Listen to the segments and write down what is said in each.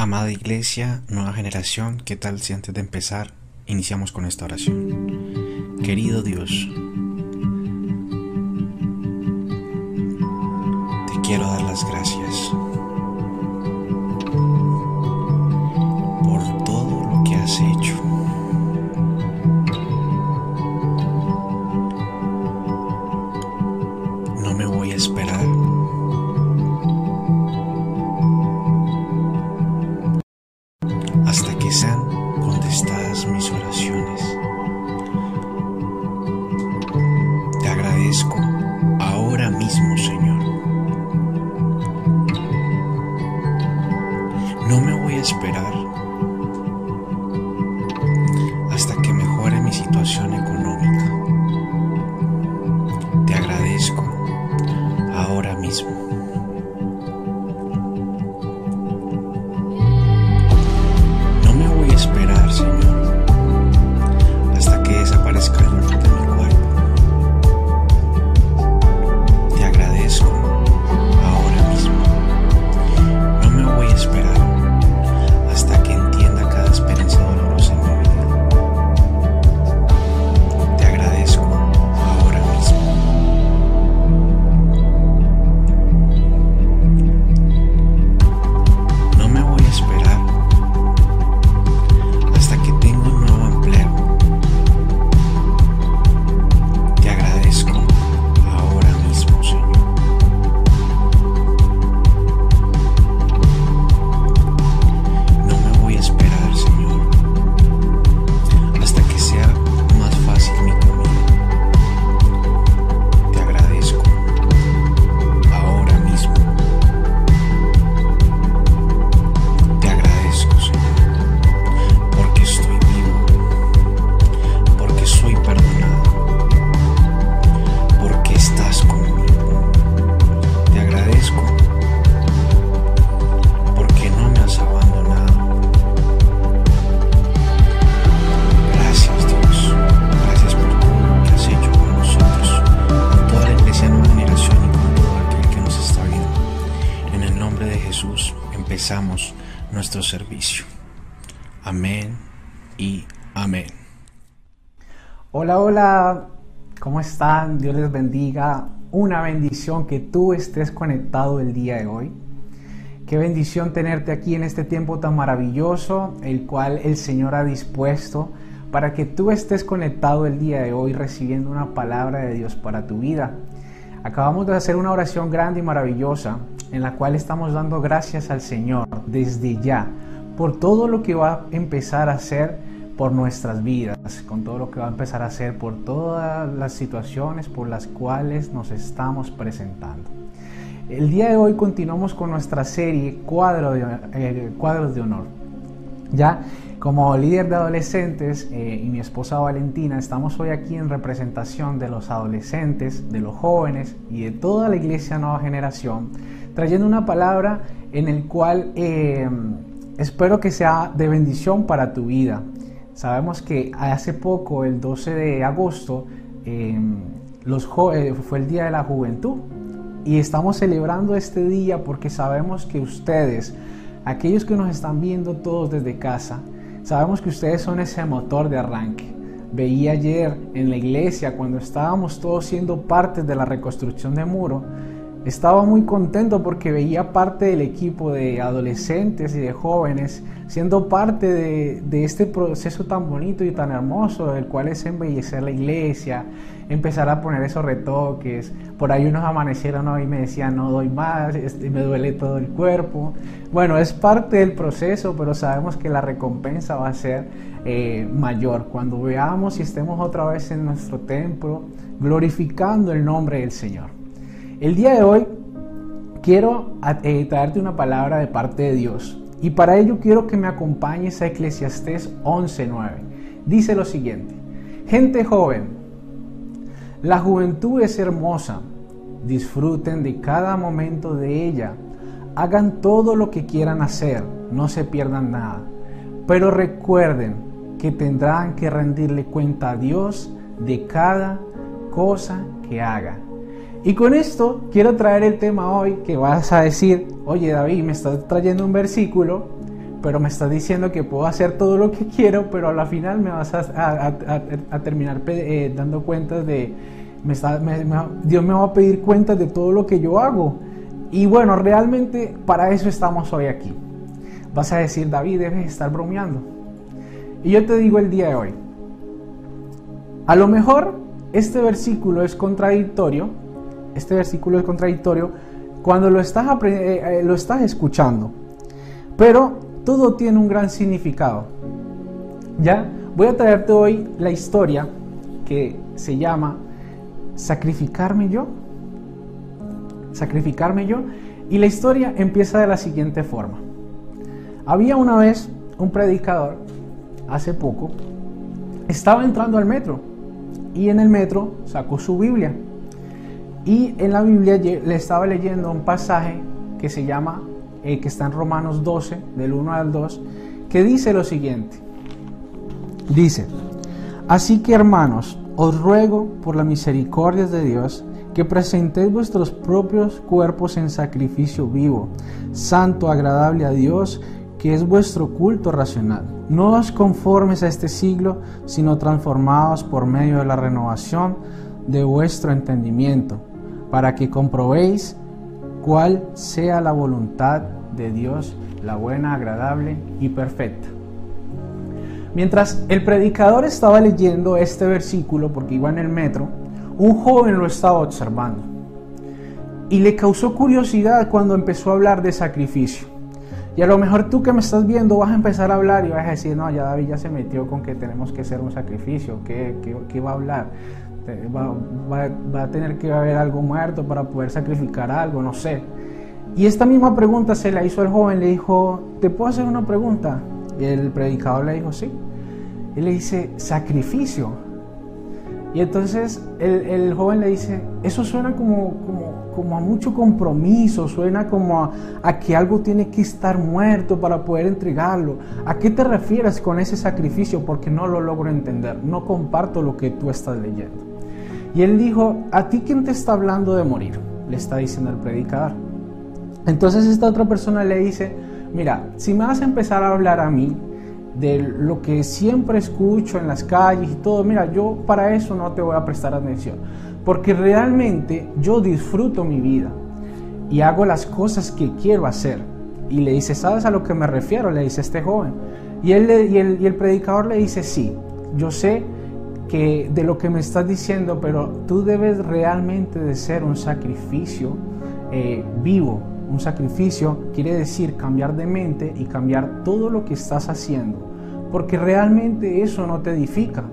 Amada Iglesia, nueva generación, ¿qué tal si antes de empezar iniciamos con esta oración? Querido Dios, te quiero dar las gracias Hola, hola, ¿cómo están? Dios les bendiga. Una bendición que tú estés conectado el día de hoy. Qué bendición tenerte aquí en este tiempo tan maravilloso, el cual el Señor ha dispuesto para que tú estés conectado el día de hoy recibiendo una palabra de Dios para tu vida. Acabamos de hacer una oración grande y maravillosa en la cual estamos dando gracias al Señor desde ya por todo lo que va a empezar a hacer por nuestras vidas, con todo lo que va a empezar a hacer por todas las situaciones por las cuales nos estamos presentando. El día de hoy continuamos con nuestra serie Cuadro de, eh, Cuadros de Honor. Ya como líder de adolescentes eh, y mi esposa Valentina estamos hoy aquí en representación de los adolescentes, de los jóvenes y de toda la iglesia nueva generación, trayendo una palabra en el cual eh, espero que sea de bendición para tu vida. Sabemos que hace poco, el 12 de agosto, eh, los fue el Día de la Juventud y estamos celebrando este día porque sabemos que ustedes, aquellos que nos están viendo todos desde casa, sabemos que ustedes son ese motor de arranque. Veía ayer en la iglesia cuando estábamos todos siendo parte de la reconstrucción de muro, estaba muy contento porque veía parte del equipo de adolescentes y de jóvenes siendo parte de, este proceso tan bonito y tan hermoso, el cual es embellecer la iglesia, empezar a poner esos retoques. Por ahí unos amanecieron hoy y me decían, no doy más, este, me duele todo el cuerpo. Bueno, es parte del proceso, pero sabemos que la recompensa va a ser eh, mayor cuando veamos y estemos otra vez en nuestro templo glorificando el nombre del Señor. El día de hoy quiero eh, traerte una palabra de parte de Dios. Y para ello quiero que me acompañes a Eclesiastés 11:9. Dice lo siguiente: Gente joven, la juventud es hermosa, disfruten de cada momento de ella, hagan todo lo que quieran hacer, no se pierdan nada, pero recuerden que tendrán que rendirle cuenta a Dios de cada cosa que hagan. Y con esto quiero traer el tema hoy que vas a decir, oye David, me estás trayendo un versículo, pero me estás diciendo que puedo hacer todo lo que quiero, pero a la final me vas a, terminar eh, dando cuentas de, me Dios me va a pedir cuentas de todo lo que yo hago. Y bueno, realmente para eso estamos hoy aquí. Vas a decir, David, debes estar bromeando. Y yo te digo el día de hoy, a lo mejor este versículo es contradictorio, este versículo es contradictorio cuando lo estás, eh, eh, lo estás escuchando, pero todo tiene un gran significado. ¿Ya? Voy a traerte hoy la historia que se llama Sacrificarme yo. Sacrificarme yo. Y la historia empieza de la siguiente forma. Había una vez un predicador, hace poco, estaba entrando al metro y en el metro sacó su Biblia. Y en la Biblia le estaba leyendo un pasaje que se llama eh, que está en Romanos 12, del 1 al 2, que dice lo siguiente. Dice, así que hermanos, os ruego por la misericordia de Dios que presentéis vuestros propios cuerpos en sacrificio vivo, santo, agradable a Dios, que es vuestro culto racional. No os conformes a este siglo, sino transformados por medio de la renovación de vuestro entendimiento, para que comprobéis cuál sea la voluntad de Dios, la buena, agradable y perfecta. Mientras el predicador estaba leyendo este versículo, porque iba en el metro, un joven lo estaba observando. Y le causó curiosidad cuando empezó a hablar de sacrificio. Y a lo mejor tú que me estás viendo vas a empezar a hablar y vas a decir, no, ya David ya se metió con que tenemos que hacer un sacrificio, ¿qué, qué, va a hablar? Va, a tener que haber algo muerto para poder sacrificar algo, no sé. Y esta misma pregunta se la hizo el joven, le dijo, ¿te puedo hacer una pregunta? Y el predicador le dijo, sí. Y le dice, sacrificio. Y entonces el, joven le dice, eso suena como, como, a mucho compromiso, suena como a, a, que algo tiene que estar muerto para poder entregarlo. ¿A qué te refieres con ese sacrificio? Porque no lo logro entender, no comparto lo que tú estás leyendo. Y él dijo, ¿a ti quién te está hablando de morir? Le está diciendo el predicador. Entonces esta otra persona le dice, mira, si me vas a empezar a hablar a mí de lo que siempre escucho en las calles y todo, mira, yo para eso no te voy a prestar atención, porque realmente yo disfruto mi vida y hago las cosas que quiero hacer. Y le dice, ¿sabes a lo que me refiero? Le dice este joven. Y, él y, el, y el predicador le dice, sí, yo sé que de lo que me estás diciendo, pero tú debes realmente de ser un sacrificio eh, vivo. Un sacrificio quiere decir cambiar de mente y cambiar todo lo que estás haciendo, porque realmente eso no te edifica.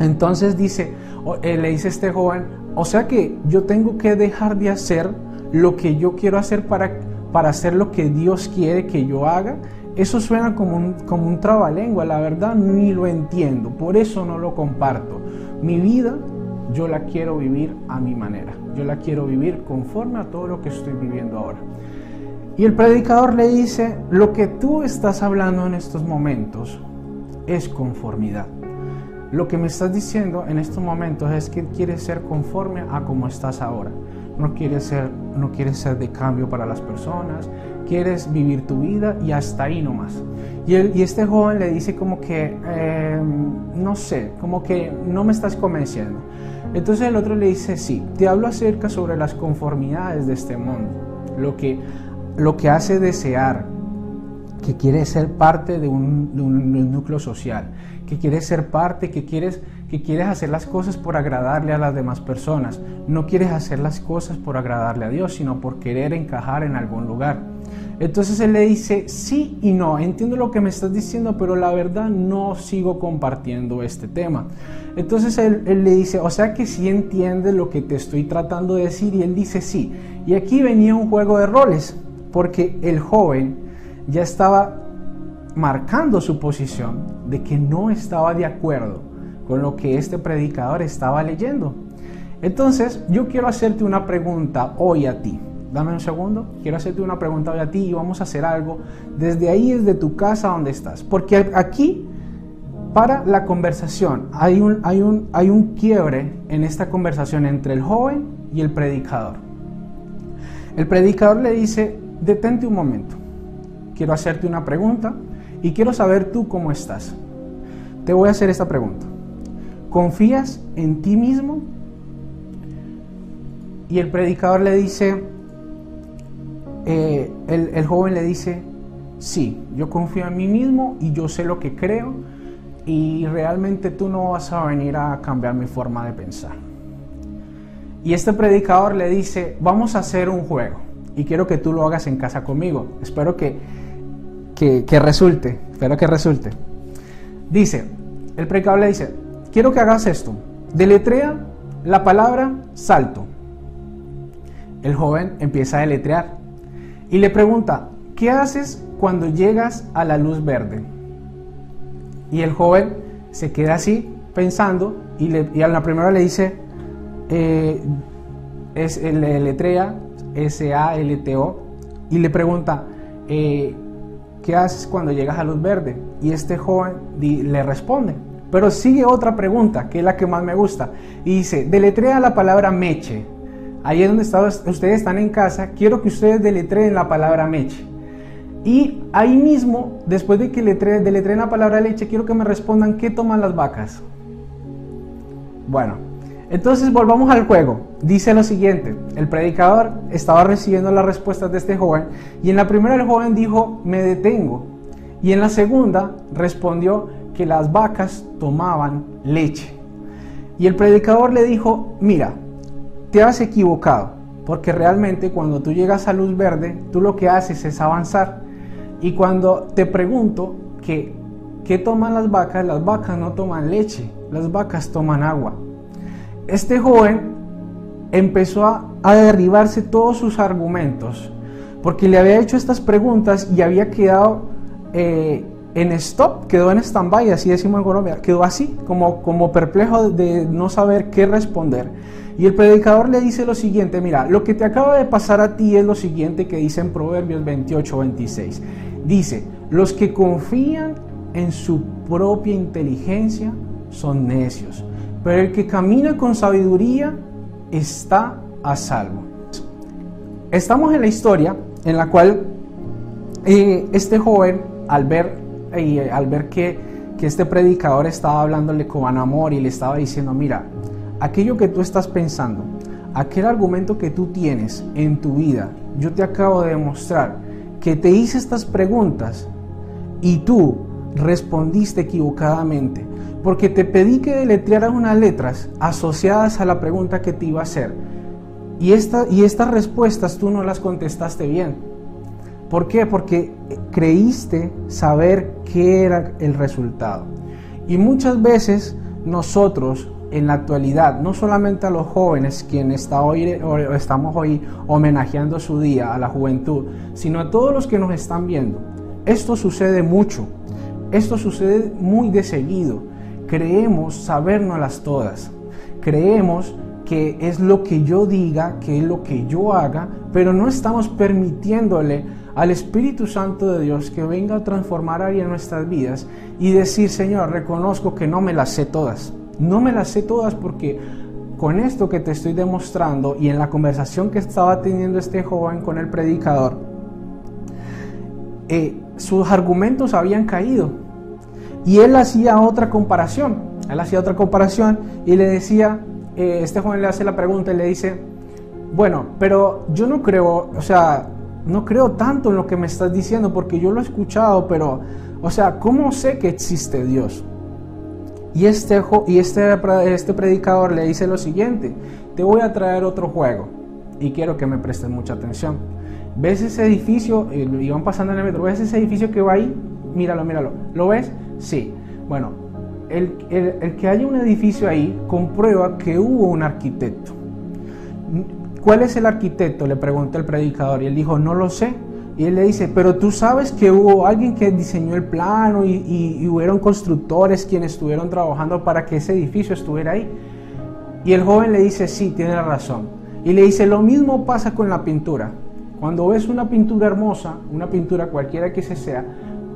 Entonces dice, eh, le dice este joven, o sea que yo tengo que dejar de hacer lo que yo quiero hacer para, para hacer lo que Dios quiere que yo haga. Eso suena como un, como un trabalengua, la verdad ni lo entiendo, por eso no lo comparto. Mi vida yo la quiero vivir a mi manera, yo la quiero vivir conforme a todo lo que estoy viviendo ahora. Y el predicador le dice, lo que tú estás hablando en estos momentos es conformidad. Lo que me estás diciendo en estos momentos es que quieres ser conforme a como estás ahora. No quieres ser, no quieres ser de cambio para las personas, quieres vivir tu vida y hasta ahí nomás. Y, y este joven le dice como que, em, no sé, como que no me estás convenciendo. Entonces el otro le dice, sí, te hablo acerca sobre las conformidades de este mundo, lo que, lo que hace desear, que quieres ser parte de un, de un núcleo social, que quieres ser parte, que quieres, que quieres hacer las cosas por agradarle a las demás personas. No quieres hacer las cosas por agradarle a Dios, sino por querer encajar en algún lugar. Entonces él le dice, sí y no, entiendo lo que me estás diciendo, pero la verdad no sigo compartiendo este tema. Entonces él, le dice, o sea que sí entiende lo que te estoy tratando de decir y él dice sí. Y aquí venía un juego de roles, porque el joven ya estaba marcando su posición de que no estaba de acuerdo con lo que este predicador estaba leyendo. Entonces yo quiero hacerte una pregunta hoy a ti dame un segundo, quiero hacerte una pregunta hoy a ti y vamos a hacer algo desde ahí, desde tu casa donde estás. Porque aquí, para la conversación, hay un, hay un, hay un quiebre en esta conversación entre el joven y el predicador. El predicador le dice, detente un momento. quiero hacerte una pregunta y quiero saber tú cómo estás. Te voy a hacer esta pregunta. ¿Confías en ti mismo? Y el predicador le dice, eh, el, joven le dice, sí, yo confío en mí mismo y yo sé lo que creo y realmente tú no vas a venir a cambiar mi forma de pensar. Y este predicador le dice, vamos a hacer un juego y quiero que tú lo hagas en casa conmigo. Espero que, que, resulte, espero que resulte. Dice, el predicador le dice, quiero que hagas esto. Deletrea la palabra salto. El joven empieza a deletrear y le pregunta, ¿qué haces cuando llegas a la luz verde? Y el joven se queda así pensando y, a la primera le dice, eh, es, le letrea S-A-L-T-O y le pregunta, eh, ¿qué haces cuando llegas a luz verde? Y este joven le responde, pero sigue otra pregunta, que es la que más me gusta, y dice, deletrea la palabra meche. Ahí es donde ustedes están en casa, quiero que ustedes deletreen la palabra meche. Y ahí mismo, después de que deletreen la palabra leche, quiero que me respondan qué toman las vacas. Bueno, entonces volvamos al juego. Dice lo siguiente, el predicador estaba recibiendo las respuestas de este joven y en la primera el joven dijo, me detengo. Y en la segunda respondió que las vacas tomaban leche. Y el predicador le dijo, mira, te has equivocado, porque realmente cuando tú llegas a luz verde, tú lo que haces es avanzar. Y cuando te pregunto que, ¿qué toman las vacas? Las vacas no toman leche, las vacas toman agua este joven empezó a, derribarse todos sus argumentos, porque le había hecho estas preguntas y había quedado eh, en stop, quedó en stand-by, así decimos en Colombia, quedó así, como, como perplejo de no saber qué responder. Y el predicador le dice lo siguiente, mira, lo que te acaba de pasar a ti es lo siguiente que dice en Proverbios 28, 26. Dice, los que confían en su propia inteligencia son necios pero el que camina con sabiduría está a salvo. Estamos en la historia en la cual eh, este joven, al ver, eh, al ver que, que este predicador estaba hablándole con amor y le estaba diciendo, mira, aquello que tú estás pensando, aquel argumento que tú tienes en tu vida, yo te acabo de demostrar que te hice estas preguntas y tú respondiste equivocadamente porque te pedí que deletrearas unas letras asociadas a la pregunta que te iba a hacer. Y, esta, y estas respuestas tú no las contestaste bien. ¿Por qué? Porque creíste saber qué era el resultado. Y muchas veces nosotros en la actualidad, no solamente a los jóvenes, quienes está hoy, estamos hoy homenajeando su día, a la juventud, sino a todos los que nos están viendo. Esto sucede mucho, esto sucede muy de seguido creemos sabernoslas todas. Creemos que es lo que yo diga, que es lo que yo haga, pero no estamos permitiéndole al Espíritu Santo de Dios que venga a transformar ahí en nuestras vidas y decir, Señor, reconozco que no me las sé todas. No me las sé todas porque con esto que te estoy demostrando y en la conversación que estaba teniendo este joven con el predicador, eh, sus argumentos habían caído y él hacía otra comparación, él hacía otra comparación y le decía, eh, este joven le hace la pregunta y le dice, bueno, pero yo no creo, o sea, no creo tanto en lo que me estás diciendo porque yo lo he escuchado, pero, o sea, ¿cómo sé que existe Dios? Y este, y este, este predicador le dice lo siguiente, te voy a traer otro juego y quiero que me prestes mucha atención. ¿Ves ese edificio? Y van pasando en el metro, ¿ves ese edificio que va ahí? Míralo, míralo. ¿Lo ves? Sí. Bueno, el, que haya un edificio ahí comprueba que hubo un arquitecto. ¿Cuál es el arquitecto? Le preguntó el predicador y él dijo, no lo sé. Y él le dice, pero tú sabes que hubo alguien que diseñó el plano y, y, hubieron constructores quienes estuvieron trabajando para que ese edificio estuviera ahí. Y el joven le dice, sí, tiene razón. Y le dice, lo mismo pasa con la pintura. Cuando ves una pintura hermosa, una pintura cualquiera que se sea,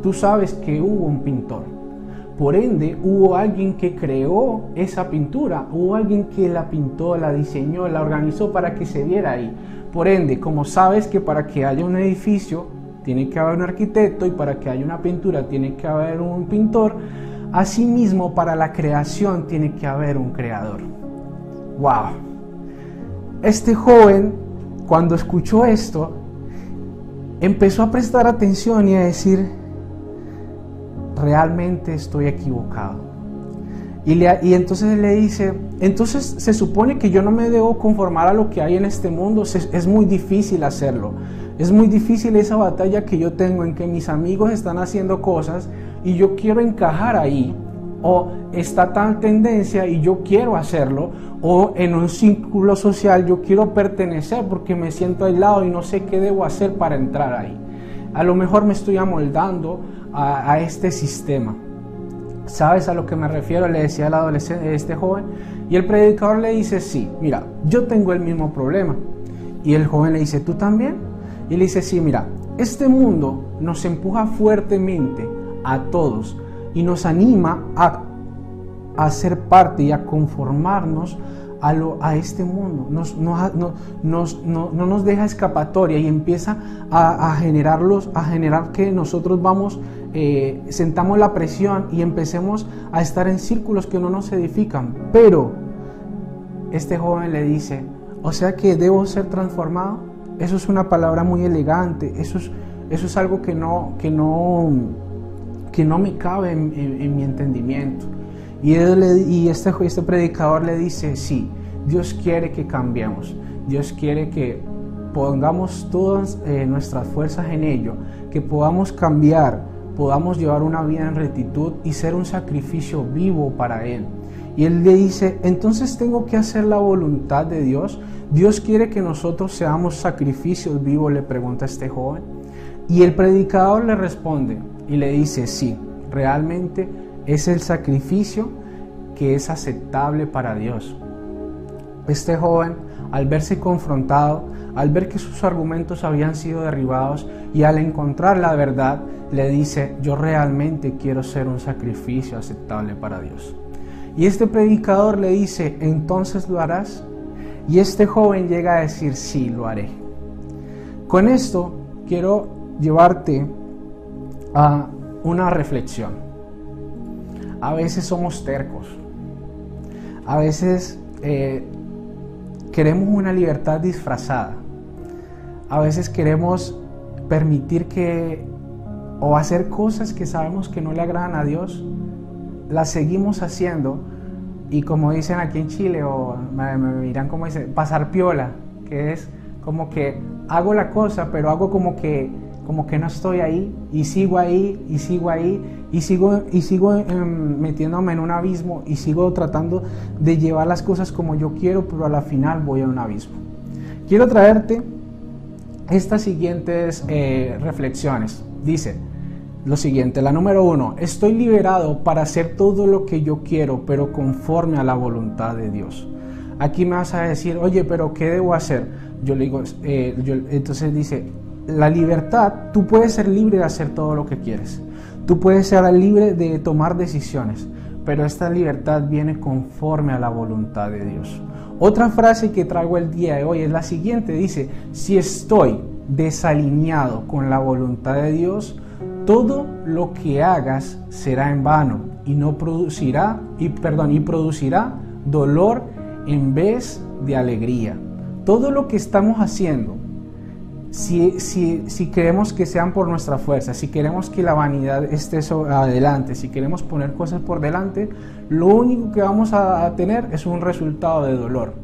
tú sabes que hubo un pintor. Por ende, hubo alguien que creó esa pintura, hubo alguien que la pintó, la diseñó, la organizó para que se viera ahí. Por ende, como sabes que para que haya un edificio tiene que haber un arquitecto y para que haya una pintura tiene que haber un pintor. Asimismo, para la creación tiene que haber un creador. ¡Wow! Este joven, cuando escuchó esto, empezó a prestar atención y a decir, realmente estoy equivocado. Y, y, entonces le dice, entonces se supone que yo no me debo conformar a lo que hay en este mundo, es muy difícil hacerlo. Es muy difícil esa batalla que yo tengo en que mis amigos están haciendo cosas y yo quiero encajar ahí. O está tal tendencia y yo quiero hacerlo. O en un círculo social yo quiero pertenecer porque me siento aislado y no sé qué debo hacer para entrar ahí. A lo mejor me estoy amoldando a, este sistema. ¿Sabes a lo que me refiero? Le decía al adolescente, este joven. Y el predicador le dice, sí, mira, yo tengo el mismo problema. Y el joven le dice, ¿tú también? Y le dice, sí, mira, este mundo nos empuja fuertemente a todos y nos anima a, a ser parte y a conformarnos a, lo, a este mundo. Nos, no, nos deja escapatoria y empieza a, generarlos, a generar que nosotros vamos, eh, sentamos la presión y empecemos a estar en círculos que no nos edifican. Pero este joven le dice, o sea que debo ser transformado. Eso es una palabra muy elegante, eso es, eso es algo que no, que no, que no me cabe en, mi entendimiento. Y, y este, este predicador le dice, sí, Dios quiere que cambiemos, Dios quiere que pongamos todas eh, nuestras fuerzas en ello, que podamos cambiar, podamos llevar una vida en rectitud y ser un sacrificio vivo para Él. Y Él le dice, entonces tengo que hacer la voluntad de Dios. Dios quiere que nosotros seamos sacrificios vivos, le pregunta este joven. Y el predicador le responde y le dice, sí, realmente es el sacrificio que es aceptable para Dios. Este joven, al verse confrontado, al ver que sus argumentos habían sido derribados y al encontrar la verdad, le dice, yo realmente quiero ser un sacrificio aceptable para Dios. Y este predicador le dice, entonces lo harás. Y este joven llega a decir, sí, lo haré. Con esto quiero llevarte a una reflexión. A veces somos tercos. A veces eh, queremos una libertad disfrazada. A veces queremos permitir que o hacer cosas que sabemos que no le agradan a Dios, las seguimos haciendo y como dicen aquí en Chile, o me, miran como dice, pasar piola, que es como que hago la cosa, pero hago como que, como que no estoy ahí, y sigo ahí, y sigo ahí, y sigo, y sigo em, metiéndome en un abismo, y sigo tratando de llevar las cosas como yo quiero, pero a la final voy a un abismo. Quiero traerte estas siguientes eh, reflexiones. Dice, lo siguiente, la número uno, estoy liberado para hacer todo lo que yo quiero, pero conforme a la voluntad de Dios. Aquí me vas a decir, oye, pero ¿qué debo hacer? Yo le digo, eh, entonces dice, la libertad, tú puedes ser libre de hacer todo lo que quieres. Tú puedes ser libre de tomar decisiones, pero esta libertad viene conforme a la voluntad de Dios. Otra frase que traigo el día de hoy es la siguiente, dice, si estoy desalineado con la voluntad de Dios, todo lo que hagas será en vano y no producirá perdón y producirá dolor en vez de alegría. Todo lo que estamos haciendo, si, si, si queremos que sean por nuestra fuerza, si queremos que la vanidad esté adelante, si queremos poner cosas por delante, lo único que vamos a tener es un resultado de dolor,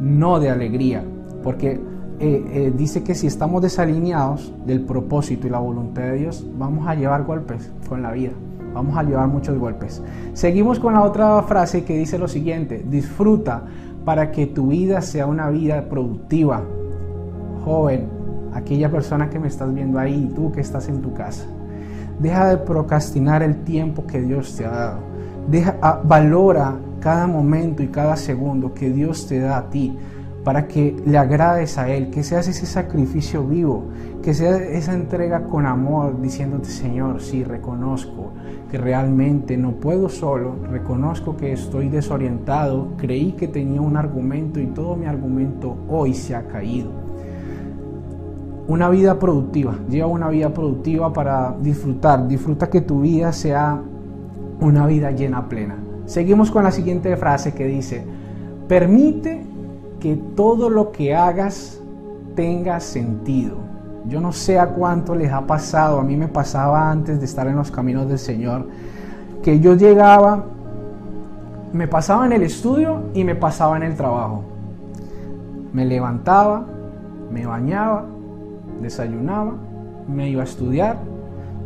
no de alegría, porque eh, eh, dice que si estamos desalineados del propósito y la voluntad de Dios, vamos a llevar golpes con la vida. Vamos a llevar muchos golpes. Seguimos con la otra frase que dice lo siguiente, disfruta para que tu vida sea una vida productiva. Joven, aquella persona que me estás viendo ahí, tú que estás en tu casa. Deja de procrastinar el tiempo que Dios te ha dado. Deja, ah, valora cada momento y cada segundo que Dios te da a ti para que le agrades a Él, que seas ese sacrificio vivo, que sea esa entrega con amor, diciéndote, Señor, sí, reconozco que realmente no puedo solo, reconozco que estoy desorientado, creí que tenía un argumento y todo mi argumento hoy se ha caído. Una vida productiva, lleva una vida productiva para disfrutar, disfruta que tu vida sea una vida llena plena. Seguimos con la siguiente frase que dice, permite que todo lo que hagas tenga sentido. Yo no sé a cuánto les ha pasado, a mí me pasaba antes de estar en los caminos del Señor, que yo llegaba, me pasaba en el estudio y me pasaba en el trabajo. Me levantaba, me bañaba, desayunaba, me iba a estudiar,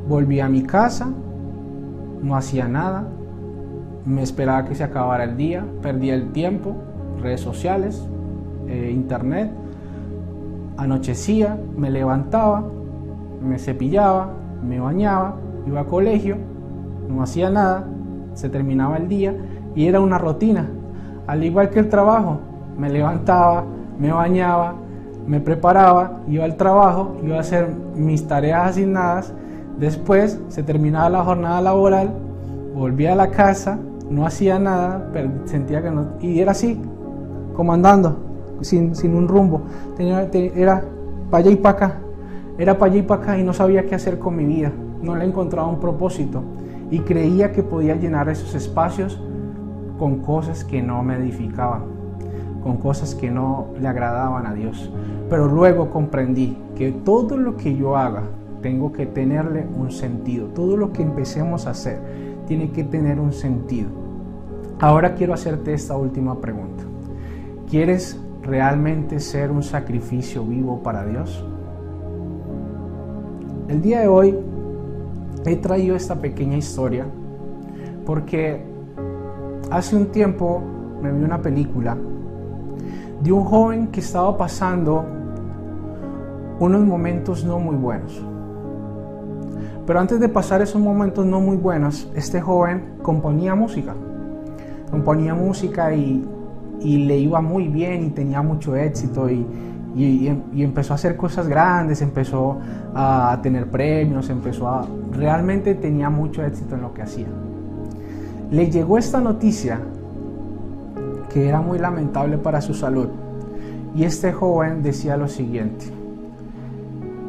volvía a mi casa, no hacía nada, me esperaba que se acabara el día, perdía el tiempo, redes sociales, eh, internet, anochecía, me levantaba, me cepillaba, me bañaba, iba a colegio, no hacía nada, se terminaba el día y era una rutina, al igual que el trabajo, me levantaba, me bañaba, me preparaba, iba al trabajo, iba a hacer mis tareas asignadas, después se terminaba la jornada laboral, volvía a la casa, no hacía nada, pero sentía que no, y era así, como andando, sin, un rumbo, Tenía, era para allá y para acá, era para allá y para acá y no sabía qué hacer con mi vida, no le encontraba un propósito. Y creía que podía llenar esos espacios con cosas que no me edificaban con cosas que no le agradaban a Dios. Pero luego comprendí que todo lo que yo haga tengo que tenerle un sentido. Todo lo que empecemos a hacer tiene que tener un sentido. Ahora quiero hacerte esta última pregunta. ¿Quieres realmente ser un sacrificio vivo para Dios? El día de hoy he traído esta pequeña historia porque hace un tiempo me vi una película de un joven que estaba pasando unos momentos no muy buenos. Pero antes de pasar esos momentos no muy buenos, este joven componía música. Componía música y, le iba muy bien y tenía mucho éxito y, y, empezó a hacer cosas grandes, empezó a tener premios, empezó a... Realmente tenía mucho éxito en lo que hacía. Le llegó esta noticia que era muy lamentable para su salud. Y este joven decía lo siguiente,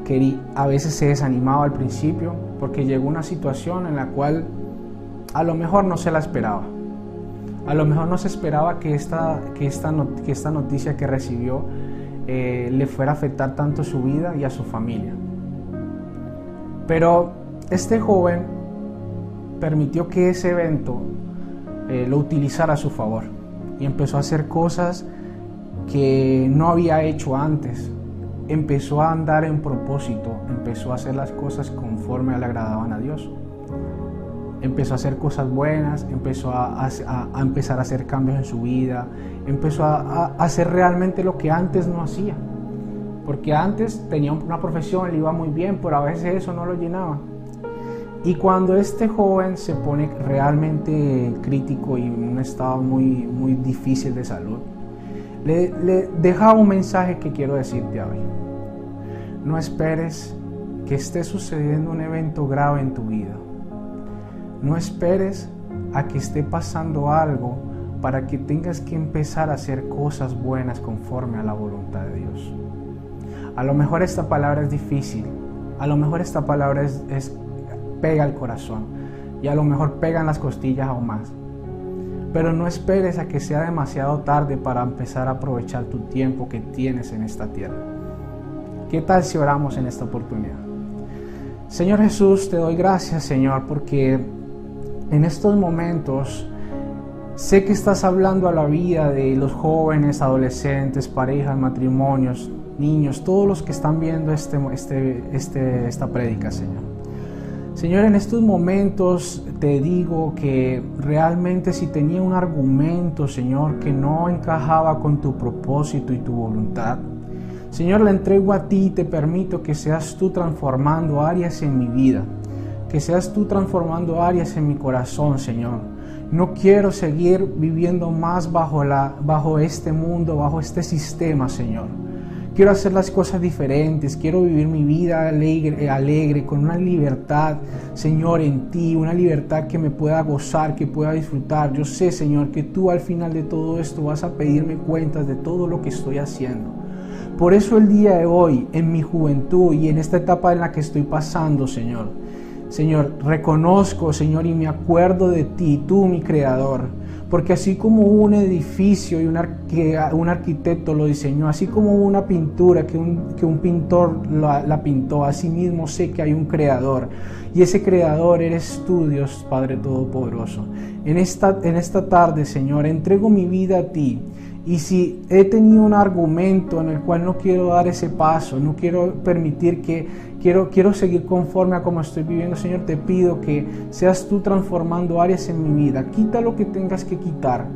que a veces se desanimaba al principio porque llegó una situación en la cual a lo mejor no se la esperaba. A lo mejor no se esperaba que esta, que esta, que esta noticia que recibió eh, le fuera a afectar tanto su vida y a su familia. Pero este joven permitió que ese evento eh, lo utilizara a su favor y empezó a hacer cosas que no había hecho antes. Empezó a andar en propósito, empezó a hacer las cosas conforme le agradaban a Dios. Empezó a hacer cosas buenas, empezó a, empezar a hacer cambios en su vida, empezó a, hacer realmente lo que antes no hacía. Porque antes tenía una profesión, le iba muy bien, pero a veces eso no lo llenaba. Y cuando este joven se pone realmente crítico y en un estado muy, muy difícil de salud, le, deja un mensaje que quiero decirte hoy. No esperes que esté sucediendo un evento grave en tu vida. No esperes a que esté pasando algo para que tengas que empezar a hacer cosas buenas conforme a la voluntad de Dios. A lo mejor esta palabra es difícil, a lo mejor esta palabra es pega el corazón y a lo mejor pegan las costillas aún más. Pero no esperes a que sea demasiado tarde para empezar a aprovechar tu tiempo que tienes en esta tierra. ¿Qué tal si oramos en esta oportunidad? Señor Jesús, te doy gracias, Señor, porque en estos momentos sé que estás hablando a la vida de los jóvenes, adolescentes, parejas, matrimonios, niños, todos los que están viendo este, este, este, esta prédica, Señor. Señor, en estos momentos te digo que realmente si tenía un argumento, Señor, que no encajaba con tu propósito y tu voluntad, Señor, le entrego a ti y te permito que seas tú transformando áreas en mi vida, que seas tú transformando áreas en mi corazón, Señor. No quiero seguir viviendo más bajo, la, bajo este mundo, bajo este sistema, Señor. Quiero hacer las cosas diferentes, quiero vivir mi vida alegre, alegre, con una libertad, Señor, en ti, una libertad que me pueda gozar, que pueda disfrutar. Yo sé, Señor, que tú al final de todo esto vas a pedirme cuentas de todo lo que estoy haciendo. Por eso el día de hoy, en mi juventud y en esta etapa en la que estoy pasando, Señor, Señor, reconozco, Señor, y me acuerdo de ti, tú mi creador. Porque así como un edificio y un, arquitecto lo diseñó, así como una pintura que un, que un pintor la, la, pintó, así mismo sé que hay un creador. Y ese creador eres tú, Dios Padre Todopoderoso. En esta, en esta tarde, Señor, entrego mi vida a ti. Y si he tenido un argumento en el cual no quiero dar ese paso, no quiero permitir que, quiero, quiero seguir conforme a como estoy viviendo, Señor, te pido que seas tú transformando áreas en mi vida. Quita lo que tengas que quitar.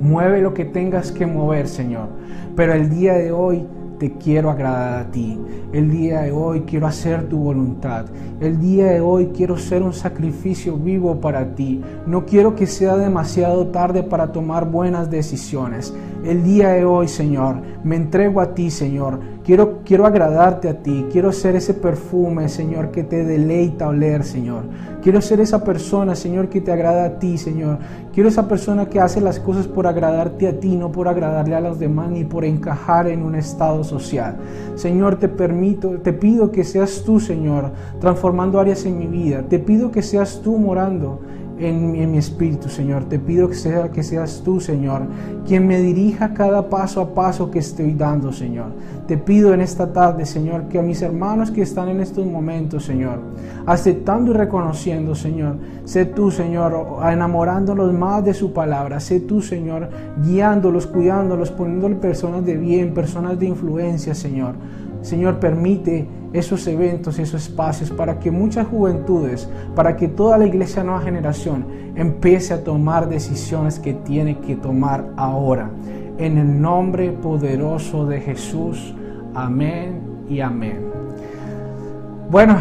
Mueve lo que tengas que mover, Señor. Pero el día de hoy te quiero agradar a ti. El día de hoy quiero hacer tu voluntad. El día de hoy quiero ser un sacrificio vivo para ti. No quiero que sea demasiado tarde para tomar buenas decisiones. El día de hoy, Señor, me entrego a ti, Señor. Quiero, quiero agradarte a ti. Quiero ser ese perfume, Señor, que te deleita oler, Señor. Quiero ser esa persona, Señor, que te agrada a ti, Señor. Quiero esa persona que hace las cosas por agradarte a ti, no por agradarle a los demás ni por encajar en un estado social. Señor, te permito, te pido que seas tú, Señor, transformando áreas en mi vida. Te pido que seas tú morando en, mi espíritu, Señor. Te pido que, sea, que seas tú, Señor, quien me dirija cada paso a paso que estoy dando, Señor. Te pido en esta tarde, Señor, que a mis hermanos que están en estos momentos, Señor, aceptando y reconociendo, Señor, sé tú, Señor, enamorándolos más de su palabra. Sé tú, Señor, guiándolos, cuidándolos, poniéndoles personas de bien, personas de influencia, Señor. Señor, permite esos eventos, esos espacios para que muchas juventudes, para que toda la iglesia nueva generación empiece a tomar decisiones que tiene que tomar ahora. En el nombre poderoso de Jesús. Amén y amén. Bueno,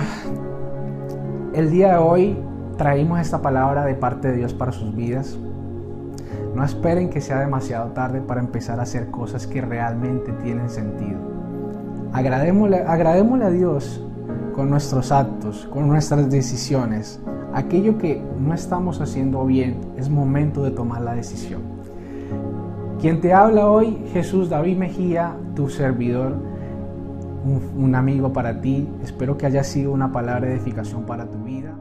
el día de hoy traímos esta palabra de parte de Dios para sus vidas. No esperen que sea demasiado tarde para empezar a hacer cosas que realmente tienen sentido. Agradémosle, a Dios con nuestros actos, con nuestras decisiones. Aquello que no estamos haciendo bien, es momento de tomar la decisión. Quien te habla hoy, Jesús David Mejía, tu servidor, un, un amigo para ti. Espero que haya sido una palabra de edificación para tu vida.